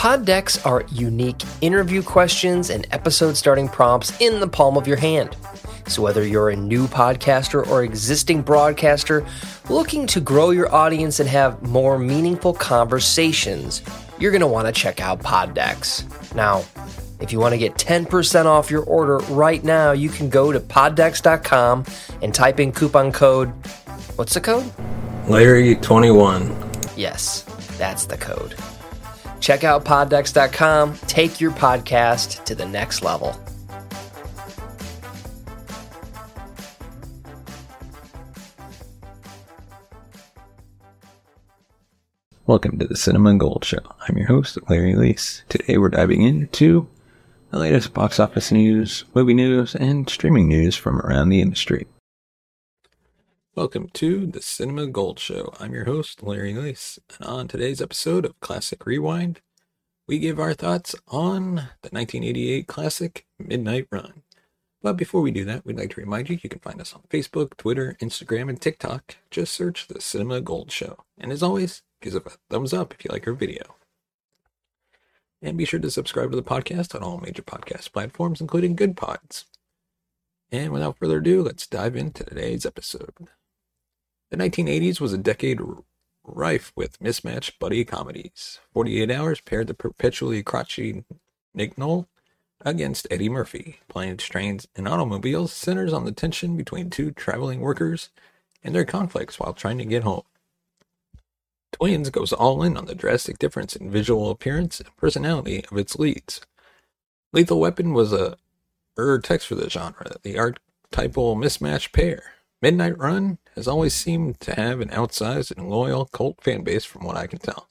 PodDecks are unique interview questions and episode starting prompts in the palm of your hand. So, whether you're a new podcaster or existing broadcaster looking to grow your audience and have more meaningful conversations, you're going to want to check out PodDecks. Now, if you want to get 10% off your order right now, you can go to poddecks.com and type in coupon code. What's the code? Larry21. Yes, that's the code. Check out poddecks.com. Take your podcast to the next level. Welcome to the Cinema Gold Show. I'm your host, Larry Leese. Today we're diving into the latest box office news, movie news, and streaming news from around the industry. Welcome to the Cinema Gold Show. I'm your host, Larry Leese, and on today's episode of Classic Rewind, we give our thoughts on the 1988 classic Midnight Run. But before we do that, we'd like to remind you you can find us on Facebook, Twitter, Instagram, and TikTok. Just search the Cinema Gold Show. And as always, give us a thumbs up if you like our video. And be sure to subscribe to the podcast on all major podcast platforms, including Goodpods. And without further ado, let's dive into today's episode. The 1980s was a decade rife with mismatched buddy comedies. 48 Hours paired the perpetually crotchety Nick Nolte against Eddie Murphy. Planes, Trains, and Automobiles centers on the tension between two traveling workers and their conflicts while trying to get home. Twins goes all in on the drastic difference in visual appearance and personality of its leads. Lethal Weapon was a er text for the genre, the archetypal mismatched pair. Midnight Run has always seemed to have an outsized and loyal cult fan base from what I can tell.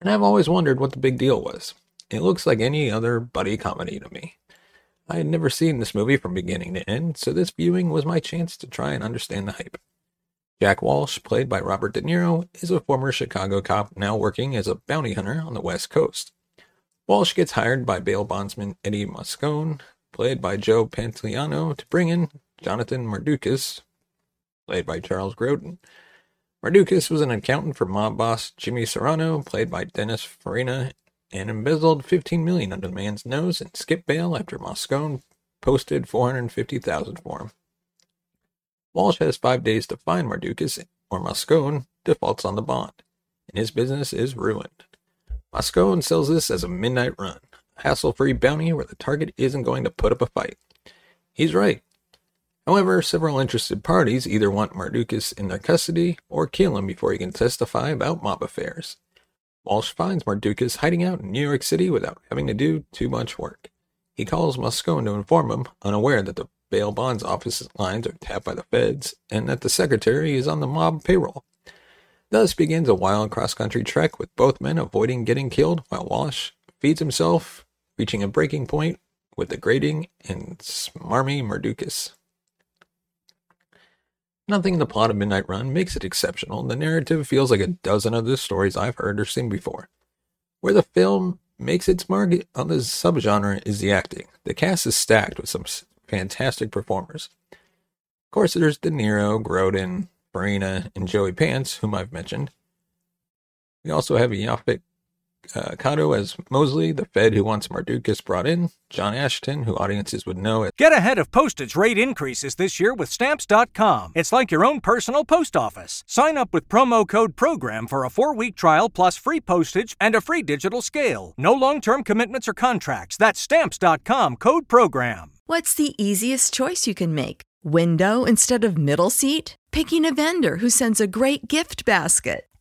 And I've always wondered what the big deal was. It looks like any other buddy comedy to me. I had never seen this movie from beginning to end, so this viewing was my chance to try and understand the hype. Jack Walsh, played by Robert De Niro, is a former Chicago cop now working as a bounty hunter on the West Coast. Walsh gets hired by bail bondsman Eddie Moscone, played by Joe Pantoliano, to bring in Jonathan Mardukas, played by Charles Grodin. Mardukas was an accountant for mob boss Jimmy Serrano, played by Dennis Farina, and embezzled 15 million under the man's nose and skipped bail after Moscone posted 450,000 for him. Walsh has five days to find Mardukas, or Moscone defaults on the bond, and his business is ruined. Moscone sells this as a midnight run, a hassle-free bounty where the target isn't going to put up a fight. He's right. However, several interested parties either want Mardukas in their custody or kill him before he can testify about mob affairs. Walsh finds Mardukas hiding out in New York City without having to do too much work. He calls Moscone to inform him, unaware that the bail bonds office lines are tapped by the feds and that the secretary is on the mob payroll. Thus begins a wild cross country trek with both men avoiding getting killed while Walsh feeds himself, reaching a breaking point with the grating and smarmy Mardukas. Nothing in the plot of Midnight Run makes it exceptional. The narrative feels like a dozen other stories I've heard or seen before. Where the film makes its mark on the subgenre is the acting. The cast is stacked with some fantastic performers. Of course, there's De Niro, Grodin, Farina, and Joey Pants, whom I've mentioned. We also have Yaphet uh, Kotto as Mosley, the Fed who wants Mardukas brought in, John Ashton, who audiences would know as Get ahead of postage rate increases this year with Stamps.com. It's like your own personal post office. Sign up with promo code PROGRAM for a four week trial plus free postage and a free digital scale. No long term commitments or contracts. That's Stamps.com code PROGRAM. What's the easiest choice you can make? Window instead of middle seat? Picking a vendor who sends a great gift basket?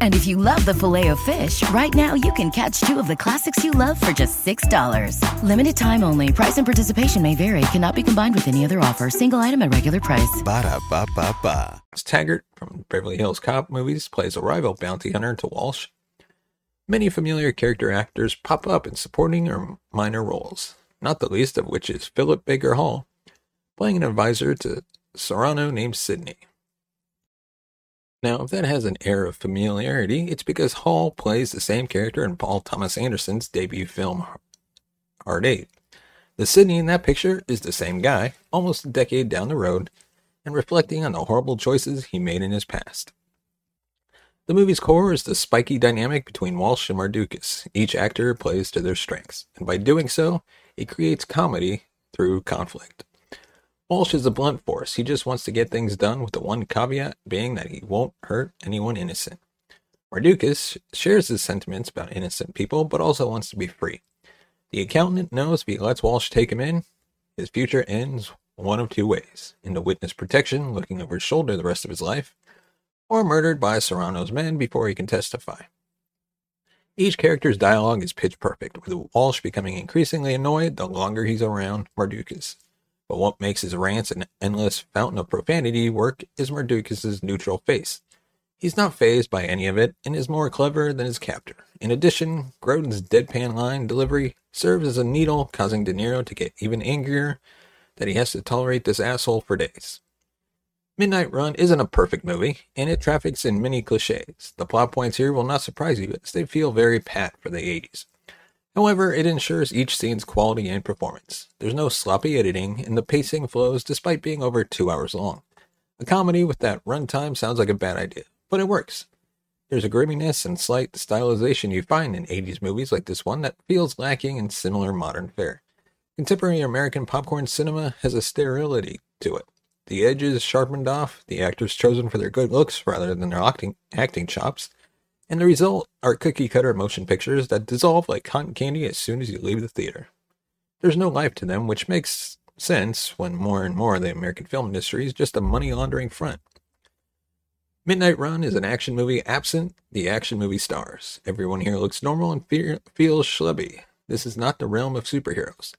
And if you love the Filet-O-Fish, right now you can catch two of the classics you love for just $6. Limited time only. Price and participation may vary. Cannot be combined with any other offer. Single item at regular price. Ba da ba ba ba. Taggart from Beverly Hills Cop movies plays a rival bounty hunter to Walsh. Many familiar character actors pop up in supporting or minor roles, not the least of which is Philip Baker Hall, playing an advisor to Serrano named Sidney. Now, if that has an air of familiarity, it's because Hall plays the same character in Paul Thomas Anderson's debut film, Hard Eight. The Sydney in that picture is the same guy, almost a decade down the road, and reflecting on the horrible choices he made in his past. The movie's core is the spiky dynamic between Walsh and Mardukas. Each actor plays to their strengths, and by doing so, it creates comedy through conflict. Walsh is a blunt force. He just wants to get things done with the one caveat being that he won't hurt anyone innocent. Mardukas shares his sentiments about innocent people, but also wants to be free. The accountant knows if he lets Walsh take him in, his future ends one of two ways into witness protection, looking over his shoulder the rest of his life, or murdered by Serrano's men before he can testify. Each character's dialogue is pitch perfect, with Walsh becoming increasingly annoyed the longer he's around Mardukas. But what makes his rants an endless fountain of profanity work is Mardukas' neutral face. He's not fazed by any of it and is more clever than his captor. In addition, Grodin's deadpan line delivery serves as a needle, causing De Niro to get even angrier that he has to tolerate this asshole for days. Midnight Run isn't a perfect movie, and it traffics in many cliches. The plot points here will not surprise you, as they feel very pat for the 80s. However, it ensures each scene's quality and performance. There's no sloppy editing, and the pacing flows despite being over two hours long. A comedy with that runtime sounds like a bad idea, but it works. There's a grimminess and slight stylization you find in 80s movies like this one that feels lacking in similar modern fare. Contemporary American popcorn cinema has a sterility to it. The edges sharpened off, the actors chosen for their good looks rather than their acting, acting chops, and the result are cookie cutter motion pictures that dissolve like cotton candy as soon as you leave the theater. There's no life to them, which makes sense when more and more of the American film industry is just a money laundering front. Midnight Run is an action movie absent the action movie stars. Everyone here looks normal and fe- feels schlubby. This is not the realm of superheroes.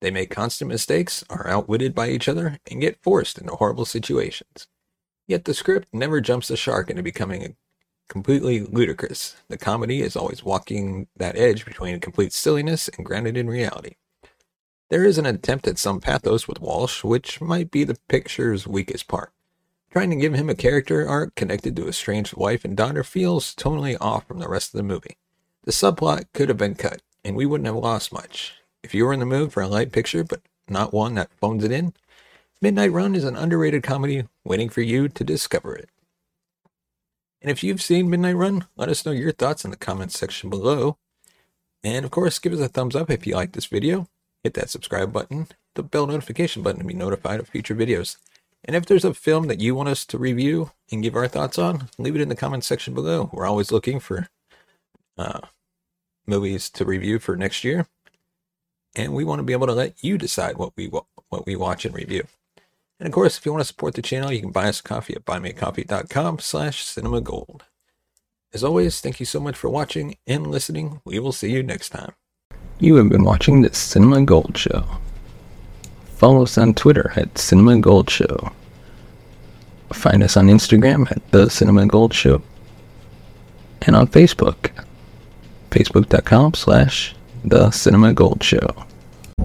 They make constant mistakes, are outwitted by each other, and get forced into horrible situations. Yet the script never jumps the shark into becoming completely ludicrous. The comedy is always walking that edge between complete silliness and grounded in reality. There is an attempt at some pathos with Walsh, which might be the picture's weakest part. Trying to give him a character arc connected to a strange wife and daughter feels tonally off from the rest of the movie. The subplot could have been cut, and we wouldn't have lost much. If you were in the mood for a light picture, but not one that phones it in, Midnight Run is an underrated comedy waiting for you to discover it. And if you've seen Midnight Run, let us know your thoughts in the comments section below. And of course, give us a thumbs up if you like this video. Hit that subscribe button, the bell notification button to be notified of future videos. And if there's a film that you want us to review and give our thoughts on, leave it in the comments section below. We're always looking for uh, movies to review for next year, and we want to be able to let you decide what we what we watch and review. And of course, if you want to support the channel, you can buy us a coffee at buymeacoffee.com slash cinemagold. As always, thank you so much for watching and listening. We will see you next time. You have been watching the Cinema Gold Show. Follow us on Twitter at Cinema Gold Show. Find us on Instagram at The Cinema Gold Show. And on Facebook, facebook.com slash The Cinema Gold Show.